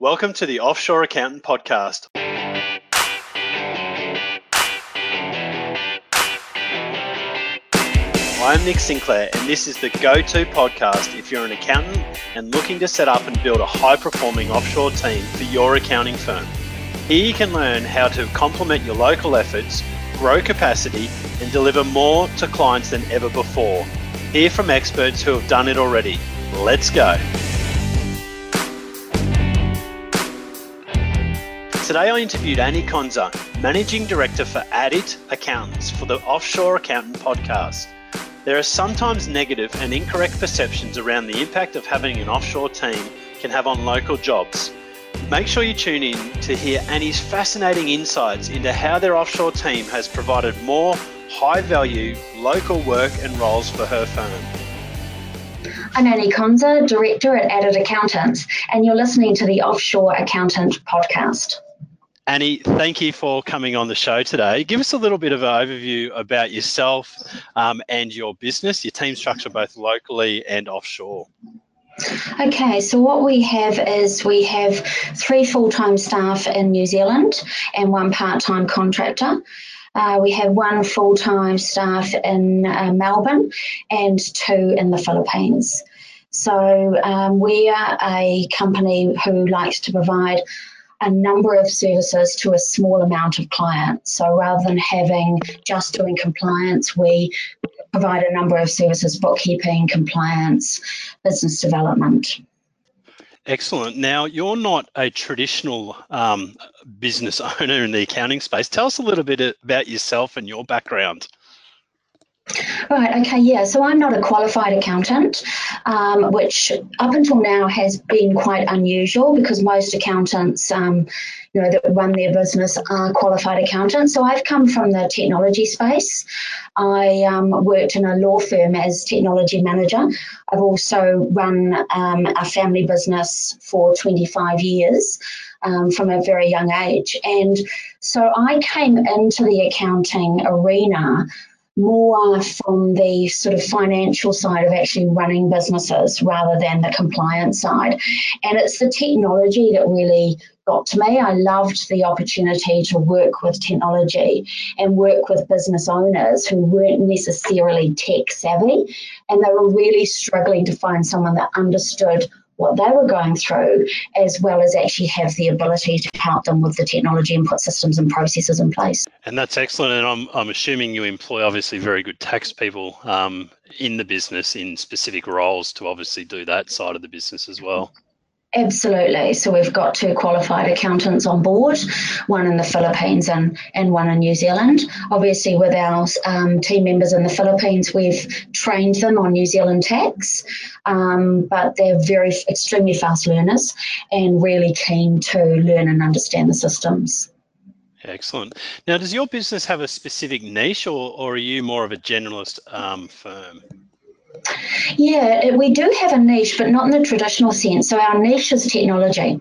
Welcome to the Offshore Accountant Podcast. I'm Nick Sinclair, and this is the go to podcast if you're an accountant and looking to set up and build a high performing offshore team for your accounting firm. Here you can learn how to complement your local efforts, grow capacity, and deliver more to clients than ever before. Hear from experts who have done it already. Let's go. Today I interviewed Annie Konza, Managing Director for Adit Accountants for the Offshore Accountant podcast. There are sometimes negative and incorrect perceptions around the impact of having an offshore team can have on local jobs. Make sure you tune in to hear Annie's fascinating insights into how their offshore team has provided more high value local work and roles for her firm. I'm Annie Konza, Director at Adit Accountants, and you're listening to the Offshore Accountant podcast. Annie, thank you for coming on the show today. Give us a little bit of an overview about yourself um, and your business, your team structure, both locally and offshore. Okay, so what we have is we have three full time staff in New Zealand and one part time contractor. Uh, we have one full time staff in uh, Melbourne and two in the Philippines. So um, we are a company who likes to provide a number of services to a small amount of clients. So rather than having just doing compliance, we provide a number of services bookkeeping, compliance, business development. Excellent. Now, you're not a traditional um, business owner in the accounting space. Tell us a little bit about yourself and your background. Right, okay, yeah. So I'm not a qualified accountant, um, which up until now has been quite unusual because most accountants, um, you know, that run their business are qualified accountants. So I've come from the technology space. I um, worked in a law firm as technology manager. I've also run um, a family business for 25 years. Um, from a very young age. And so I came into the accounting arena more from the sort of financial side of actually running businesses rather than the compliance side. And it's the technology that really got to me. I loved the opportunity to work with technology and work with business owners who weren't necessarily tech savvy and they were really struggling to find someone that understood what they were going through, as well as actually have the ability to help them with the technology and put systems and processes in place. And that's excellent. And I'm, I'm assuming you employ obviously very good tax people um, in the business in specific roles to obviously do that side of the business as well. Absolutely. So we've got two qualified accountants on board, one in the Philippines and, and one in New Zealand. Obviously, with our um, team members in the Philippines, we've trained them on New Zealand tax, um, but they're very extremely fast learners and really keen to learn and understand the systems. Excellent. Now, does your business have a specific niche, or, or are you more of a generalist um, firm? Yeah, we do have a niche, but not in the traditional sense. So our niche is technology.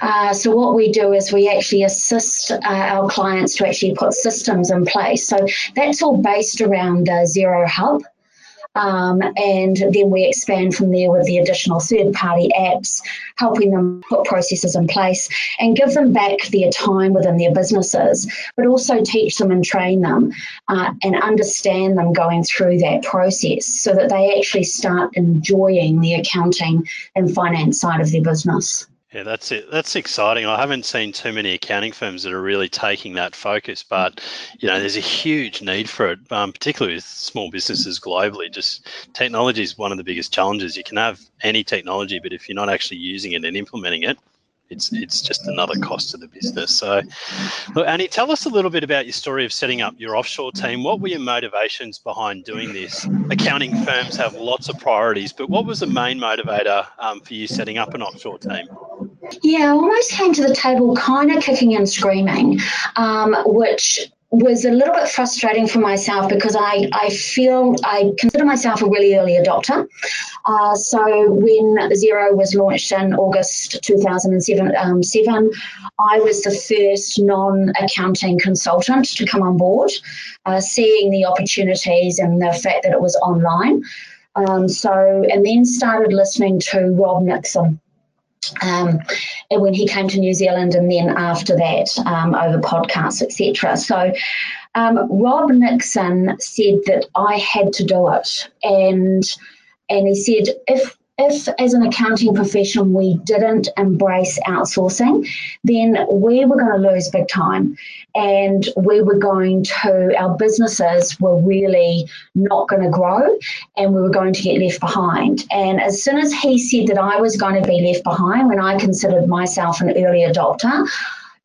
Uh, so what we do is we actually assist uh, our clients to actually put systems in place. So that's all based around the Xero Hub. Um, and then we expand from there with the additional third party apps, helping them put processes in place and give them back their time within their businesses, but also teach them and train them uh, and understand them going through that process so that they actually start enjoying the accounting and finance side of their business. Yeah, that's it. That's exciting. I haven't seen too many accounting firms that are really taking that focus, but you know, there's a huge need for it, um, particularly with small businesses globally. Just technology is one of the biggest challenges. You can have any technology, but if you're not actually using it and implementing it, it's it's just another cost to the business. So, look, Annie, tell us a little bit about your story of setting up your offshore team. What were your motivations behind doing this? Accounting firms have lots of priorities, but what was the main motivator um, for you setting up an offshore team? Yeah, I almost came to the table kind of kicking and screaming, um, which was a little bit frustrating for myself because I, I feel I consider myself a really early adopter. Uh, so when Xero was launched in August 2007, um, seven, I was the first non-accounting consultant to come on board, uh, seeing the opportunities and the fact that it was online. Um, so and then started listening to Rob Nixon um, when he came to New Zealand, and then after that um, over podcasts, etc. So um, Rob Nixon said that I had to do it, and and he said if if as an accounting profession we didn't embrace outsourcing, then we were going to lose big time. And we were going to, our businesses were really not going to grow and we were going to get left behind. And as soon as he said that I was going to be left behind, when I considered myself an early adopter,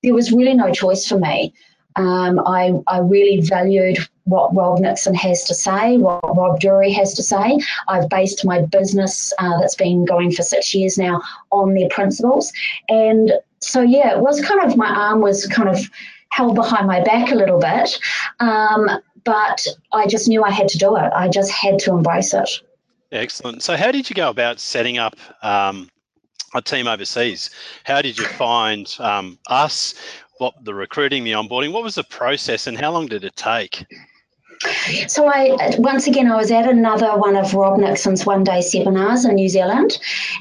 there was really no choice for me. Um, I, I really valued what Rob Nixon has to say, what Rod Drury has to say. I've based my business uh, that's been going for six years now on their principles. And so, yeah, it was kind of my arm was kind of held behind my back a little bit. Um, but I just knew I had to do it. I just had to embrace it. Excellent. So, how did you go about setting up um, a team overseas? How did you find um, us? what the recruiting, the onboarding, what was the process and how long did it take? So I once again I was at another one of Rob Nixon's one day seminars in New Zealand,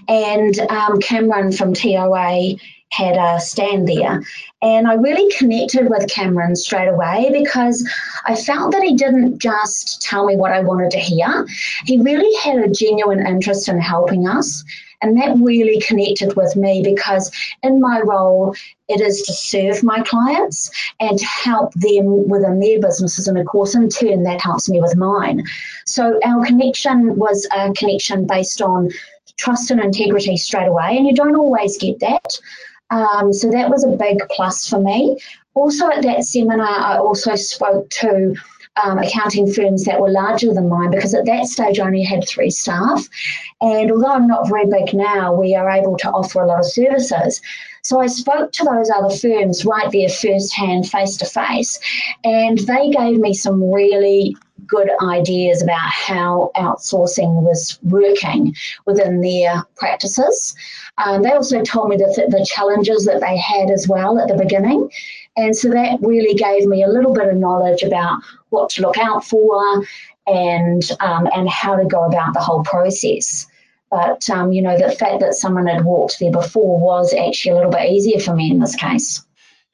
and um, Cameron from TOA had a stand there, and I really connected with Cameron straight away because I felt that he didn't just tell me what I wanted to hear. He really had a genuine interest in helping us. And that really connected with me because in my role, it is to serve my clients and to help them within their businesses. And of course, in turn, that helps me with mine. So our connection was a connection based on trust and integrity straight away. And you don't always get that. Um, so that was a big plus for me. Also, at that seminar, I also spoke to um, accounting firms that were larger than mine because at that stage I only had three staff. And although I'm not very big now, we are able to offer a lot of services. So I spoke to those other firms right there firsthand, face to face, and they gave me some really good ideas about how outsourcing was working within their practices. Um, they also told me that the challenges that they had as well at the beginning. And so that really gave me a little bit of knowledge about what to look out for and um, and how to go about the whole process. But um, you know, the fact that someone had walked there before was actually a little bit easier for me in this case.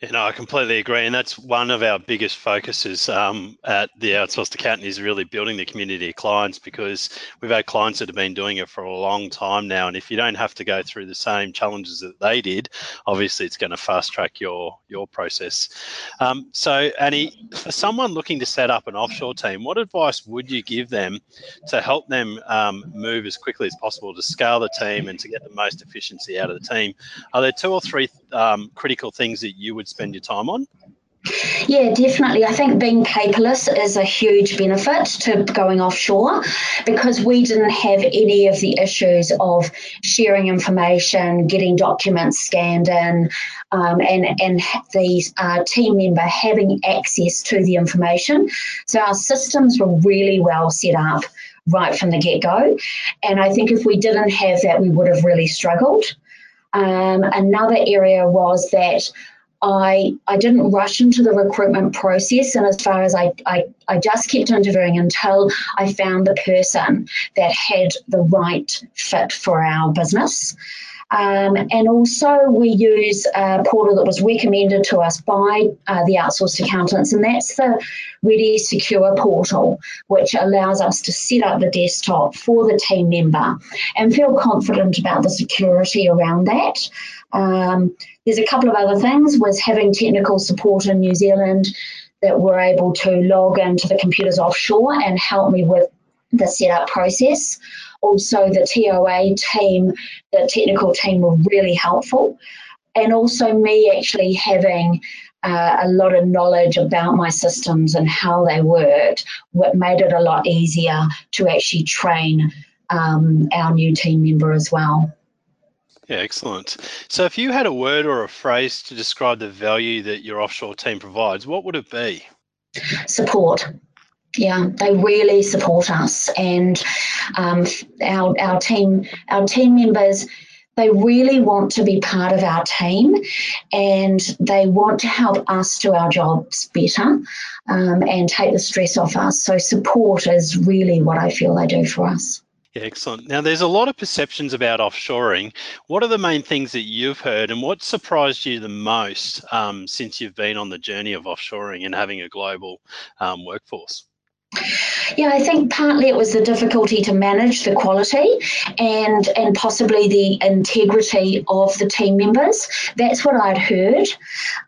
Yeah, no, I completely agree, and that's one of our biggest focuses um, at the outsourced accountant is really building the community of clients because we've had clients that have been doing it for a long time now, and if you don't have to go through the same challenges that they did, obviously it's going to fast track your your process. Um, so, Annie, for someone looking to set up an offshore team, what advice would you give them to help them um, move as quickly as possible to scale the team and to get the most efficiency out of the team? Are there two or three um, critical things that you would spend your time on? Yeah, definitely. I think being paperless is a huge benefit to going offshore because we didn't have any of the issues of sharing information, getting documents scanned in, um, and and the uh, team member having access to the information. So our systems were really well set up right from the get go, and I think if we didn't have that, we would have really struggled. Um, another area was that I I didn't rush into the recruitment process, and as far as I, I I just kept interviewing until I found the person that had the right fit for our business. Um, and also, we use a portal that was recommended to us by uh, the outsourced accountants, and that's the Ready Secure portal, which allows us to set up the desktop for the team member and feel confident about the security around that. Um, there's a couple of other things was having technical support in New Zealand that were able to log into the computers offshore and help me with the setup process. Also, the TOA team, the technical team were really helpful. And also, me actually having uh, a lot of knowledge about my systems and how they worked, what made it a lot easier to actually train um, our new team member as well. Yeah, excellent. So, if you had a word or a phrase to describe the value that your offshore team provides, what would it be? Support. Yeah, they really support us, and um, our our team our team members they really want to be part of our team and they want to help us do our jobs better um, and take the stress off us. So, support is really what I feel they do for us. Yeah, excellent. Now, there's a lot of perceptions about offshoring. What are the main things that you've heard, and what surprised you the most um, since you've been on the journey of offshoring and having a global um, workforce? Yeah, I think partly it was the difficulty to manage the quality and and possibly the integrity of the team members. That's what I'd heard.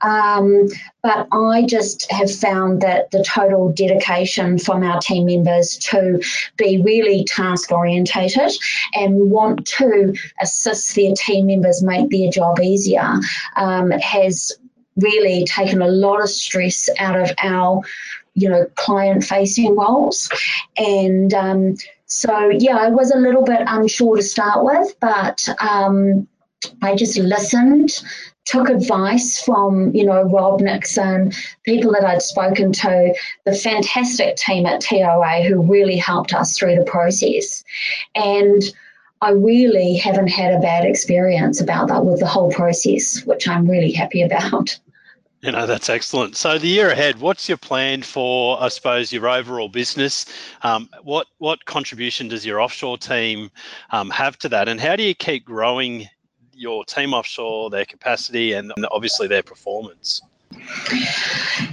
Um, but I just have found that the total dedication from our team members to be really task orientated and want to assist their team members make their job easier um, has really taken a lot of stress out of our you know, client facing roles. And um, so, yeah, I was a little bit unsure to start with, but um, I just listened, took advice from, you know, Rob Nixon, people that I'd spoken to, the fantastic team at TOA who really helped us through the process. And I really haven't had a bad experience about that with the whole process, which I'm really happy about. You know, that's excellent. So the year ahead, what's your plan for, I suppose, your overall business? Um, what what contribution does your offshore team um, have to that, and how do you keep growing your team offshore, their capacity, and obviously their performance?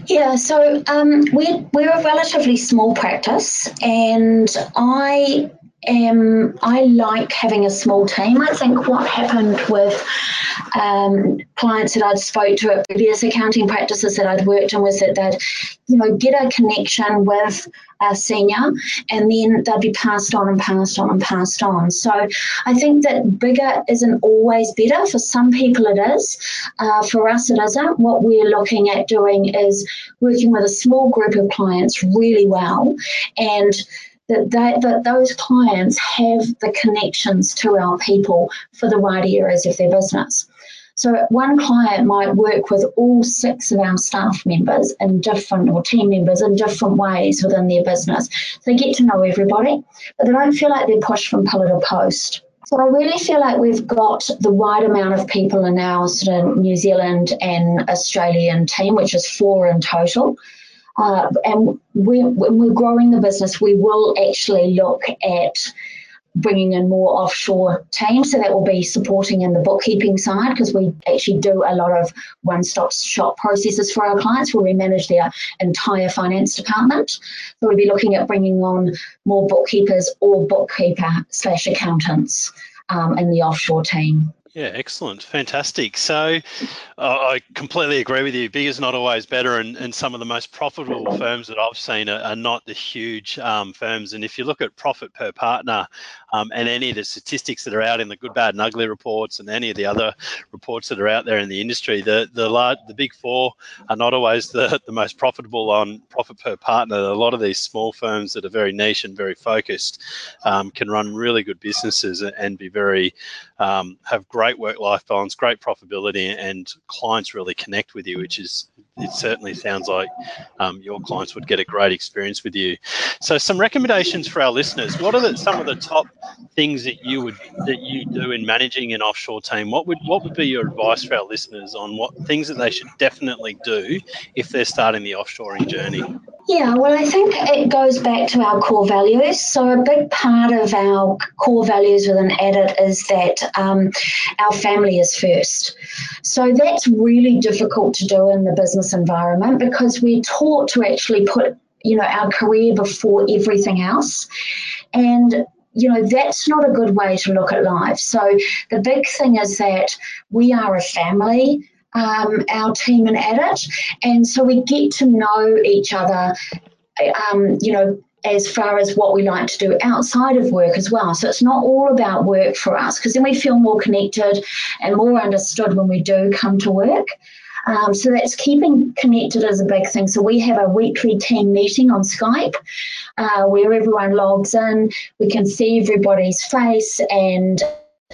Yeah, so um, we're we're a relatively small practice, and I am I like having a small team. I think what happened with um, clients that I'd spoke to at previous accounting practices that I'd worked in was that they'd, you know, get a connection with a senior and then they'd be passed on and passed on and passed on. So I think that bigger isn't always better. For some people it is. Uh, for us it isn't. What we're looking at doing is working with a small group of clients really well and that, they, that those clients have the connections to our people for the right areas of their business. So one client might work with all six of our staff members in different or team members in different ways within their business. They get to know everybody, but they don't feel like they're pushed from pillar to post. So I really feel like we've got the right amount of people in our sort of New Zealand and Australian team, which is four in total. Uh, and we, when we're growing the business, we will actually look at bringing in more offshore teams. So that will be supporting in the bookkeeping side because we actually do a lot of one stop shop processes for our clients where we manage their entire finance department. So we'll be looking at bringing on more bookkeepers or bookkeeper slash accountants um, in the offshore team. Yeah, excellent. Fantastic. So uh, I completely agree with you. Big is not always better, and, and some of the most profitable firms that I've seen are, are not the huge um, firms. And if you look at profit per partner um, and any of the statistics that are out in the good, bad, and ugly reports and any of the other reports that are out there in the industry, the the large, the big four are not always the, the most profitable on profit per partner. A lot of these small firms that are very niche and very focused um, can run really good businesses and be very um, have great work life balance, great profitability, and clients really connect with you, which is it certainly sounds like um, your clients would get a great experience with you. So, some recommendations for our listeners. What are the, some of the top things that you would that you do in managing an offshore team? What would what would be your advice for our listeners on what things that they should definitely do if they're starting the offshoring journey? Yeah, well, I think it goes back to our core values. So, a big part of our core values within Adit is that um, our family is first. So, that's really difficult to do in the business environment because we're taught to actually put you know our career before everything else and you know that's not a good way to look at life so the big thing is that we are a family um, our team and Adit. And so we get to know each other, um, you know, as far as what we like to do outside of work as well. So it's not all about work for us because then we feel more connected and more understood when we do come to work. Um, so that's keeping connected is a big thing. So we have a weekly team meeting on Skype uh, where everyone logs in. We can see everybody's face and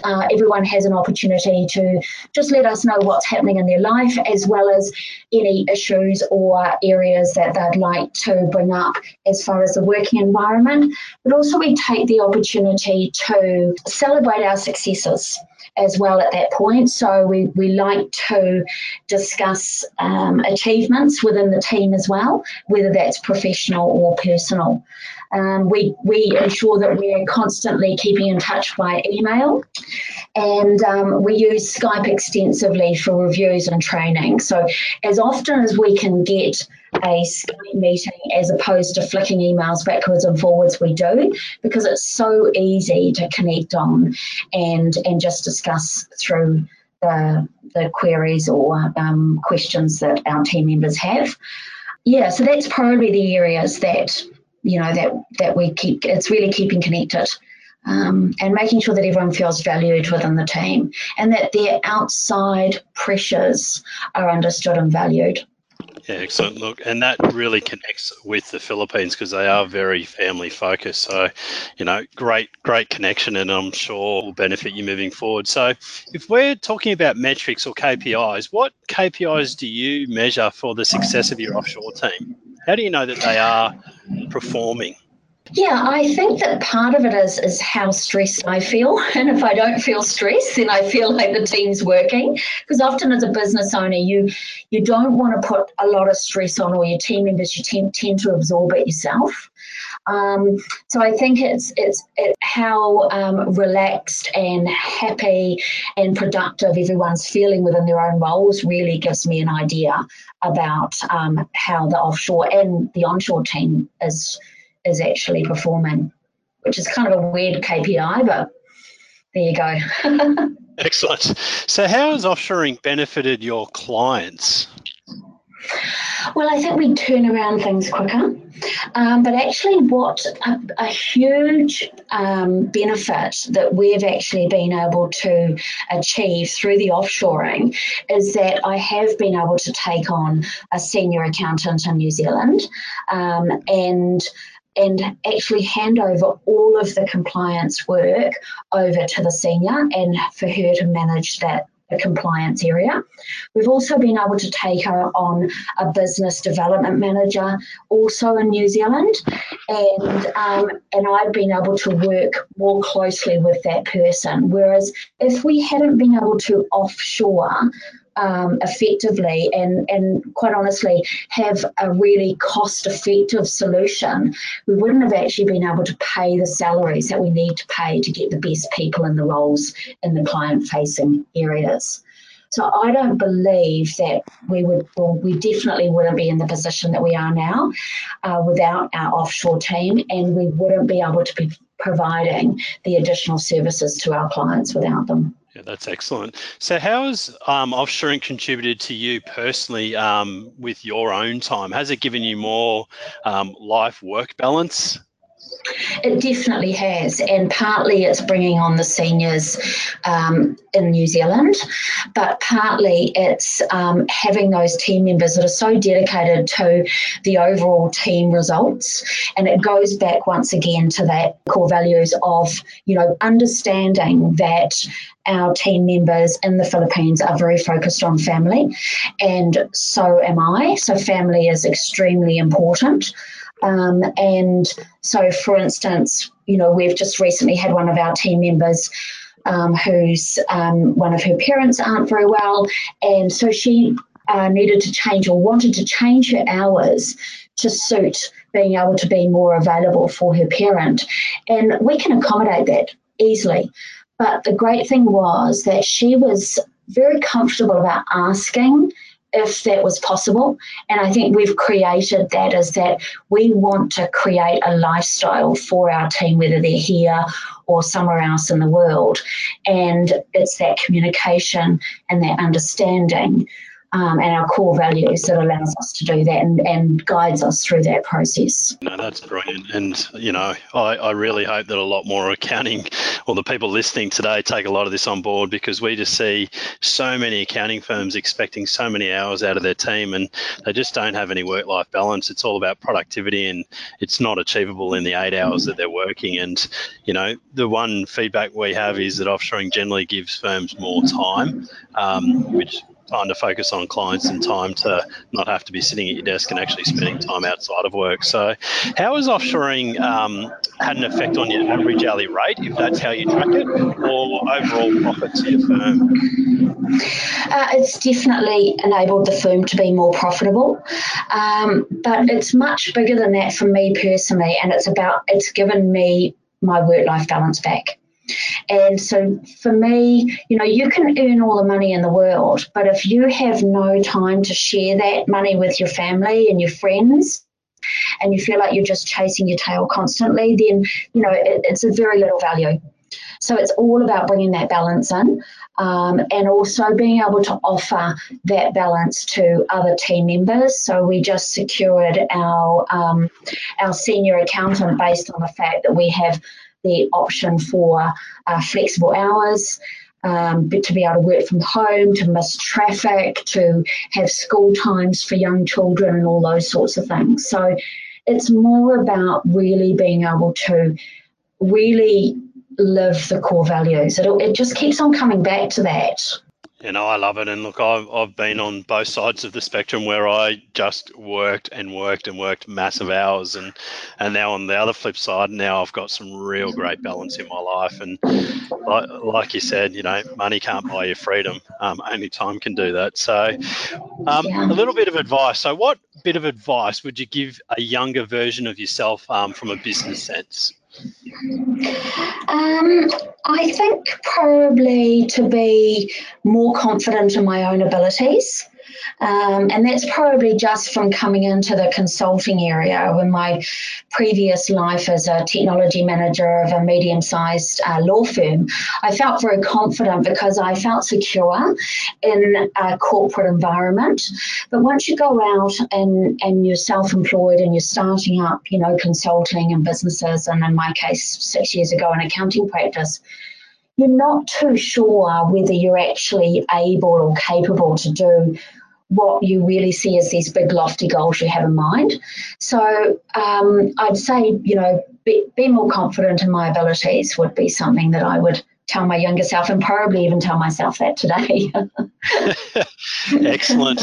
uh, everyone has an opportunity to just let us know what's happening in their life as well as any issues or areas that they'd like to bring up as far as the working environment. But also, we take the opportunity to celebrate our successes as well at that point. So we, we like to discuss um, achievements within the team as well, whether that's professional or personal. Um, we, we ensure that we're constantly keeping in touch by email and um, we use Skype extensively for reviews and training. So as often as we can get a Skype meeting as opposed to flicking emails backwards and forwards, we do because it's so easy to connect on and and just discuss through the the queries or um, questions that our team members have. Yeah, so that's probably the areas that you know that that we keep it's really keeping connected um, and making sure that everyone feels valued within the team and that their outside pressures are understood and valued yeah excellent. Look and that really connects with the philippines because they are very family focused. So you know great great connection and i'm sure will benefit you moving forward. So if we're talking about metrics or kpis what kpis do you measure for the success of your offshore team? How do you know that they are performing? Yeah, I think that part of it is is how stressed I feel, and if I don't feel stressed, then I feel like the team's working. Because often, as a business owner, you you don't want to put a lot of stress on all your team members. You tend tend to absorb it yourself. Um, so I think it's it's it, how um, relaxed and happy and productive everyone's feeling within their own roles really gives me an idea about um, how the offshore and the onshore team is is actually performing, which is kind of a weird KPI, but there you go. Excellent. So, how has offshoring benefited your clients? Well, I think we turn around things quicker. Um, but actually, what a, a huge um, benefit that we've actually been able to achieve through the offshoring is that I have been able to take on a senior accountant in New Zealand um, and and actually hand over all of the compliance work over to the senior and for her to manage that the compliance area. We've also been able to take her on a business development manager also in New Zealand, and um, and I've been able to work more closely with that person. Whereas if we hadn't been able to offshore, um, effectively and, and quite honestly have a really cost effective solution, we wouldn't have actually been able to pay the salaries that we need to pay to get the best people in the roles in the client facing areas. So I don't believe that we would, well, we definitely wouldn't be in the position that we are now uh, without our offshore team, and we wouldn't be able to be providing the additional services to our clients without them. Yeah, that's excellent. So, how has um, offshoring contributed to you personally um, with your own time? Has it given you more um, life work balance? It definitely has, and partly it's bringing on the seniors um, in New Zealand, but partly it's um, having those team members that are so dedicated to the overall team results. And it goes back once again to that core values of, you know, understanding that our team members in the Philippines are very focused on family, and so am I. So, family is extremely important. Um, and so, for instance, you know, we've just recently had one of our team members um, whose um, one of her parents aren't very well, and so she uh, needed to change or wanted to change her hours to suit being able to be more available for her parent, and we can accommodate that easily. But the great thing was that she was very comfortable about asking if that was possible. And I think we've created that is that we want to create a lifestyle for our team, whether they're here or somewhere else in the world. And it's that communication and that understanding um, and our core values that allows us to do that and, and guides us through that process. No, that's brilliant. And, you know, I, I really hope that a lot more accounting or the people listening today take a lot of this on board because we just see so many accounting firms expecting so many hours out of their team and they just don't have any work life balance. It's all about productivity and it's not achievable in the eight hours that they're working. And, you know, the one feedback we have is that offshoring generally gives firms more time, um, which time to focus on clients and time to not have to be sitting at your desk and actually spending time outside of work. So, how has offshoring um, had an effect on your average hourly rate, if that's how you track it, or overall profit to your firm? Uh, it's definitely enabled the firm to be more profitable, um, but it's much bigger than that for me personally, and it's about it's given me my work life balance back. And so for me, you know, you can earn all the money in the world, but if you have no time to share that money with your family and your friends, and you feel like you're just chasing your tail constantly, then, you know, it, it's a very little value. So it's all about bringing that balance in um, and also being able to offer that balance to other team members. So we just secured our um, our senior accountant based on the fact that we have the option for uh, flexible hours. Um, to be able to work from home, to miss traffic, to have school times for young children, and all those sorts of things. So it's more about really being able to really live the core values. It, it just keeps on coming back to that. Know, I love it. And look, I've, I've been on both sides of the spectrum where I just worked and worked and worked massive hours. And, and now on the other flip side, now I've got some real great balance in my life. And like, like you said, you know, money can't buy you freedom. Um, only time can do that. So, um, a little bit of advice. So, what bit of advice would you give a younger version of yourself um, from a business sense? Um, I think probably to be more confident in my own abilities. Um, and that's probably just from coming into the consulting area in my previous life as a technology manager of a medium sized uh, law firm. I felt very confident because I felt secure in a corporate environment. But once you go out and, and you're self employed and you're starting up, you know, consulting and businesses, and in my case, six years ago, an accounting practice you're not too sure whether you're actually able or capable to do what you really see as these big lofty goals you have in mind. So um, I'd say, you know, be, be more confident in my abilities would be something that I would tell my younger self and probably even tell myself that today. Excellent.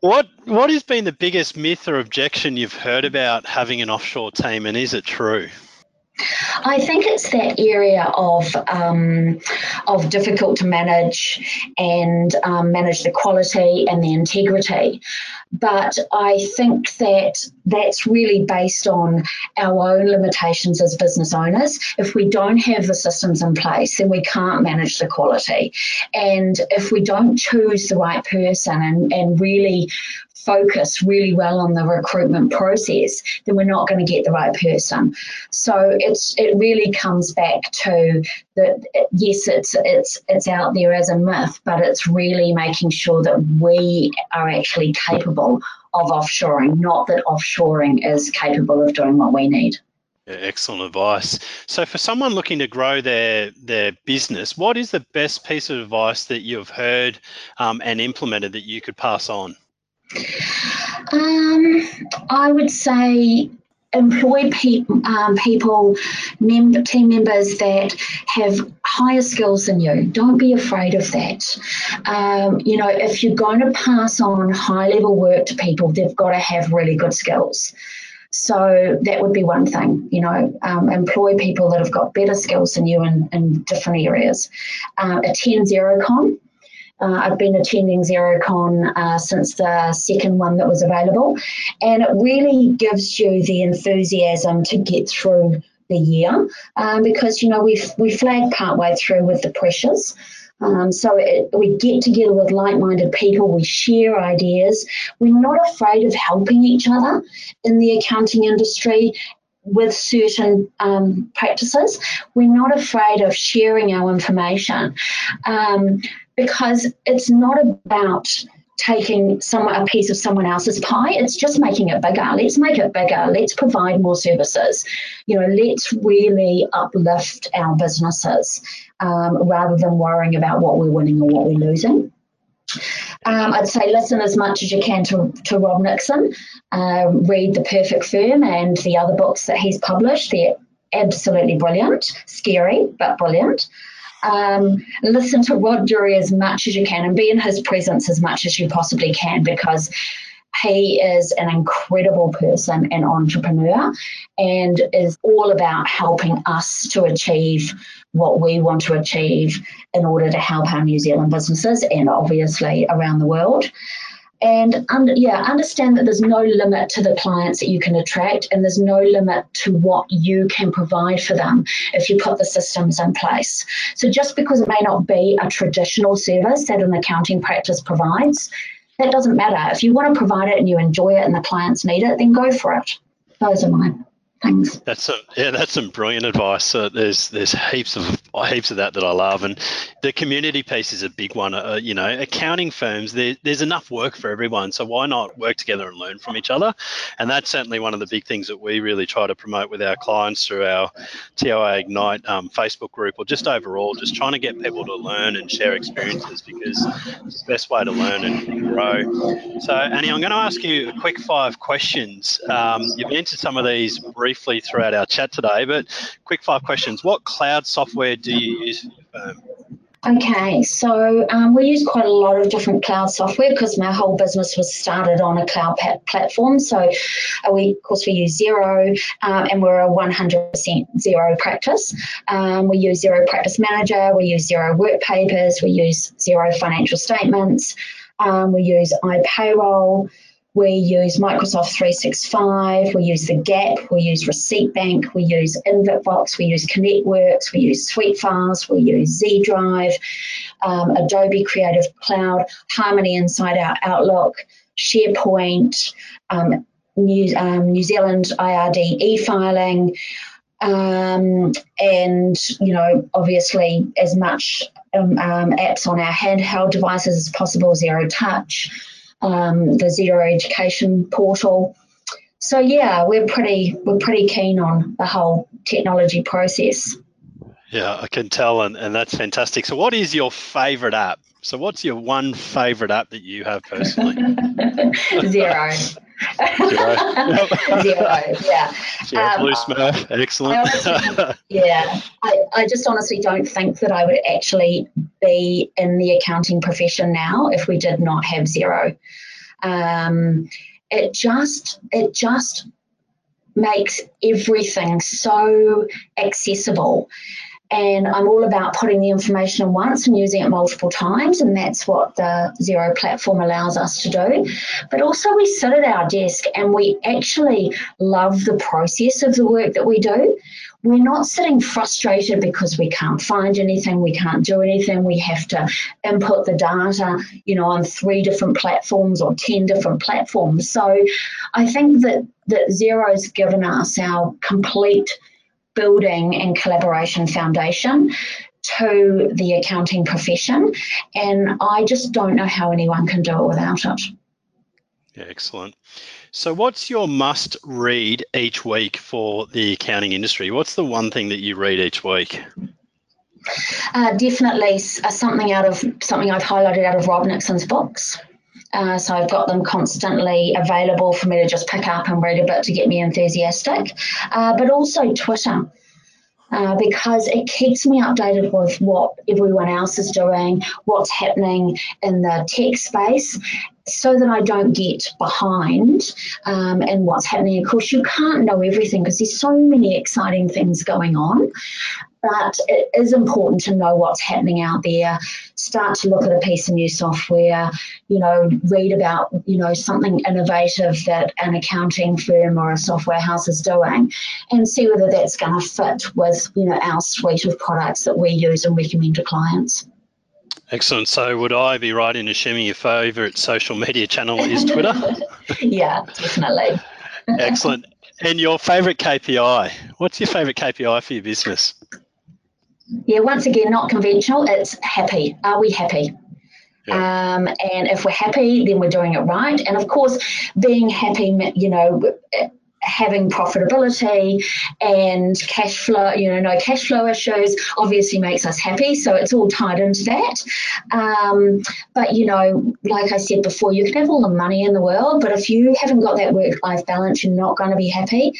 What what has been the biggest myth or objection you've heard about having an offshore team and is it true? I think it's that area of um, of difficult to manage and um, manage the quality and the integrity. But I think that that's really based on our own limitations as business owners. If we don't have the systems in place, then we can't manage the quality. And if we don't choose the right person and, and really focus really well on the recruitment process, then we're not going to get the right person. So it's it really comes back to that. Yes, it's it's it's out there as a myth, but it's really making sure that we are actually capable of offshoring, not that offshoring is capable of doing what we need. Excellent advice. So, for someone looking to grow their their business, what is the best piece of advice that you've heard um, and implemented that you could pass on? Um, I would say employ pe- um, people, mem- team members that have higher skills than you. Don't be afraid of that. Um, you know, if you're going to pass on high level work to people, they've got to have really good skills. So that would be one thing, you know, um, employ people that have got better skills than you in, in different areas. Uh, attend Xerocon. Uh, I've been attending Xerocon uh, since the second one that was available, and it really gives you the enthusiasm to get through the year um, because you know we we flagged partway through with the pressures. Um, so it, we get together with like-minded people. We share ideas. We're not afraid of helping each other in the accounting industry, with certain um, practices. We're not afraid of sharing our information. Um, because it's not about taking some a piece of someone else's pie. It's just making it bigger. Let's make it bigger. Let's provide more services. You know let's really uplift our businesses um, rather than worrying about what we're winning or what we're losing. Um, I'd say listen as much as you can to, to Rob Nixon, uh, read The Perfect Firm and the other books that he's published. They're absolutely brilliant, scary, but brilliant. Um, listen to Rod Drury as much as you can and be in his presence as much as you possibly can because he is an incredible person and entrepreneur and is all about helping us to achieve what we want to achieve in order to help our New Zealand businesses and obviously around the world and under, yeah understand that there's no limit to the clients that you can attract and there's no limit to what you can provide for them if you put the systems in place. So just because it may not be a traditional service that an accounting practice provides that doesn't matter. If you want to provide it and you enjoy it and the clients need it then go for it. Those are mine Thanks. That's some yeah, that's some brilliant advice. Uh, there's there's heaps of heaps of that that I love, and the community piece is a big one. Uh, you know, accounting firms there, there's enough work for everyone, so why not work together and learn from each other? And that's certainly one of the big things that we really try to promote with our clients through our TOA Ignite um, Facebook group, or just overall, just trying to get people to learn and share experiences because it's the best way to learn and grow. So, Annie, I'm going to ask you a quick five questions. Um, you've answered some of these briefly throughout our chat today, but quick five questions. What cloud software do you use? Okay, so um, we use quite a lot of different cloud software because my whole business was started on a cloud platform. So uh, we, of course, we use Xero, um, and we're a 100% Xero practice. Um, we use Xero Practice Manager, we use Xero Work Papers, we use Xero Financial Statements, um, we use iPayroll. We use Microsoft 365, we use the Gap, we use Receipt Bank, we use InvitBox, we use ConnectWorks, we use SuiteFiles, we use Z Drive, um, Adobe Creative Cloud, Harmony Inside Our Outlook, SharePoint, um, New, um, New Zealand IRD e-filing, um, and you know obviously as much um, um, apps on our handheld devices as possible, Xero Touch um, the Xero Education portal. So yeah, we're pretty we're pretty keen on the whole technology process. Yeah, I can tell, and, and that's fantastic. So, what is your favorite app? So, what's your one favorite app that you have personally? Xero. Zero. Xero, yeah. Xero um, Blue Smurf, excellent. I honestly, yeah, I, I just honestly don't think that I would actually be in the accounting profession now if we did not have Xero. Um, it just, it just makes everything so accessible and I'm all about putting the information in once and using it multiple times, and that's what the Xero platform allows us to do. But also, we sit at our desk and we actually love the process of the work that we do. We're not sitting frustrated because we can't find anything, we can't do anything, we have to input the data, you know, on three different platforms or 10 different platforms. So I think that, that Xero's given us our complete building and collaboration foundation to the accounting profession. And I just don't know how anyone can do it without it. Yeah, excellent. So, what's your must read each week for the accounting industry? What's the one thing that you read each week? Uh, definitely uh, something out of something I've highlighted out of Rob Nixon's books. Uh, so I've got them constantly available for me to just pick up and read a bit to get me enthusiastic. Uh, but also Twitter. Uh, because it keeps me updated with what everyone else is doing, what's happening in the tech space, so that I don't get behind um, in what's happening. Of course, you can't know everything because there's so many exciting things going on but it is important to know what's happening out there start to look at a piece of new software you know read about you know something innovative that an accounting firm or a software house is doing and see whether that's going to fit with you know our suite of products that we use and recommend to clients Excellent. So, would I be right in assuming your favourite social media channel is Twitter? yeah, definitely. Excellent. And your favourite KPI? What's your favourite KPI for your business? Yeah, once again, not conventional. It's happy. Are we happy? Yeah. Um, and if we're happy, then we're doing it right. And of course, being happy, you know, having profitability and cash flow, you know, no cash flow issues obviously makes us happy. So it's all tied into that. Um, but, you know, like I said before, you can have all the money in the world, but if you haven't got that work life balance, you're not going to be happy.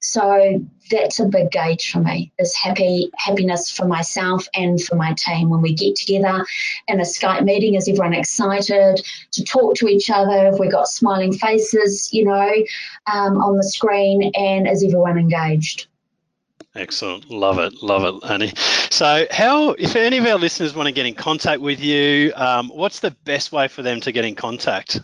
So that's a big gauge for me is happy happiness for myself and for my team when we get together in a Skype meeting. Is everyone excited to talk to each other? Have we got smiling faces, you know, um, on the screen? And is everyone engaged? Excellent. Love it. Love it, Annie. So, how, if any of our listeners want to get in contact with you, um, what's the best way for them to get in contact?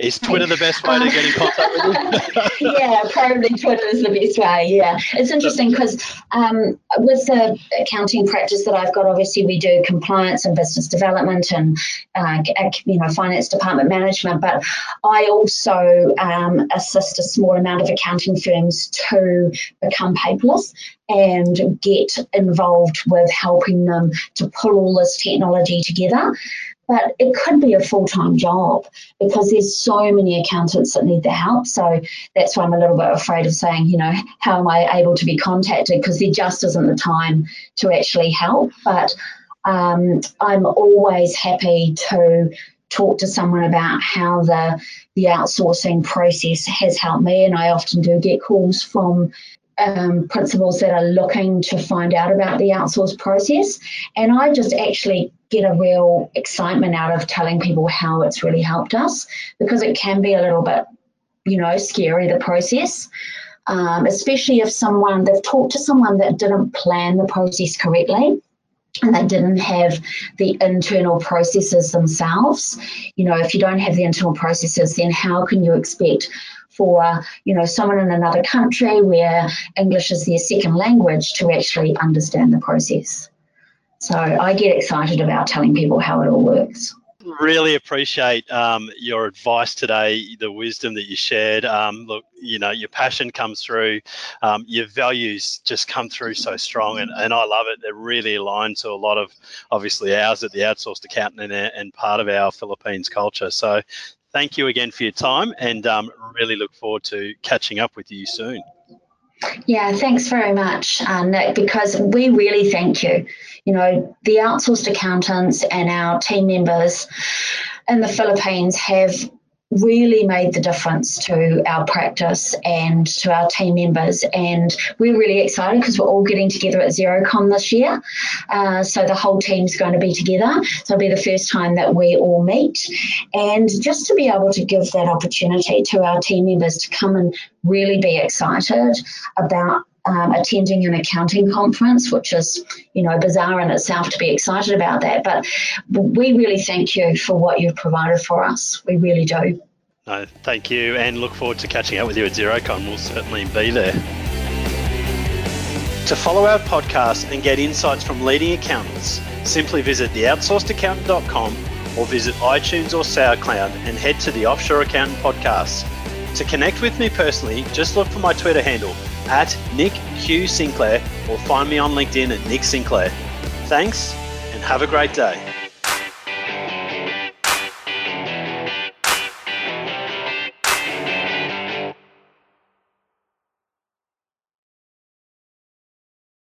Is Twitter the best way to get in contact with you? yeah, probably Twitter is the best way. Yeah, it's interesting because um, with the accounting practice that I've got, obviously we do compliance and business development and uh, you know finance department management, but I also um, assist a small amount of accounting firms to become paperless and get involved with helping them to pull all this technology together but it could be a full-time job because there's so many accountants that need the help. So that's why i'm a little bit afraid of saying you know how am i able to be contacted? Because there just isn't the time to actually help. But um, i'm always happy to talk to someone about how the the outsourcing process has helped me. And i often do get calls from um, principals that are looking to find out about the outsource process. And I just actually get a real excitement out of telling people how it's really helped us because it can be a little bit, you know, scary, the process. Um, especially if someone, they've talked to someone that didn't plan the process correctly and they didn't have the internal processes themselves. You know, if you don't have the internal processes, then how can you expect for you know someone in another country where English is their second language to actually understand the process. So I get excited about telling people how it all works. Really appreciate um, your advice today, the wisdom that you shared. Um, look, you know, your passion comes through, um, your values just come through so strong, and, and I love it. They're really aligned to a lot of, obviously, ours at the outsourced accountant and, and part of our Philippines culture. So thank you again for your time and um, really look forward to catching up with you soon. Yeah, thanks very much, uh, Nick, because we really thank you. You know, the outsourced accountants and our team members in the Philippines have really made the difference to our practice and to our team members. And we're really excited because we're all getting together at Xerocon this year. Uh, so the whole team's going to be together. So it'll be the first time that we all meet. And just to be able to give that opportunity to our team members to come and really be excited about um, attending an accounting conference, which is, you know, bizarre in itself to be excited about that. But we really thank you for what you've provided for us. We really do. No, thank you, and look forward to catching up with you at Xerocon. We'll certainly be there. To follow our podcast and get insights from leading accountants, simply visit theoutsourcedaccountant.com or visit iTunes or SoundCloud and head to the Offshore Accountant Podcast. To connect with me personally, just look for my Twitter handle at Nick Q Sinclair or find me on LinkedIn at Nick Sinclair. Thanks and have a great day.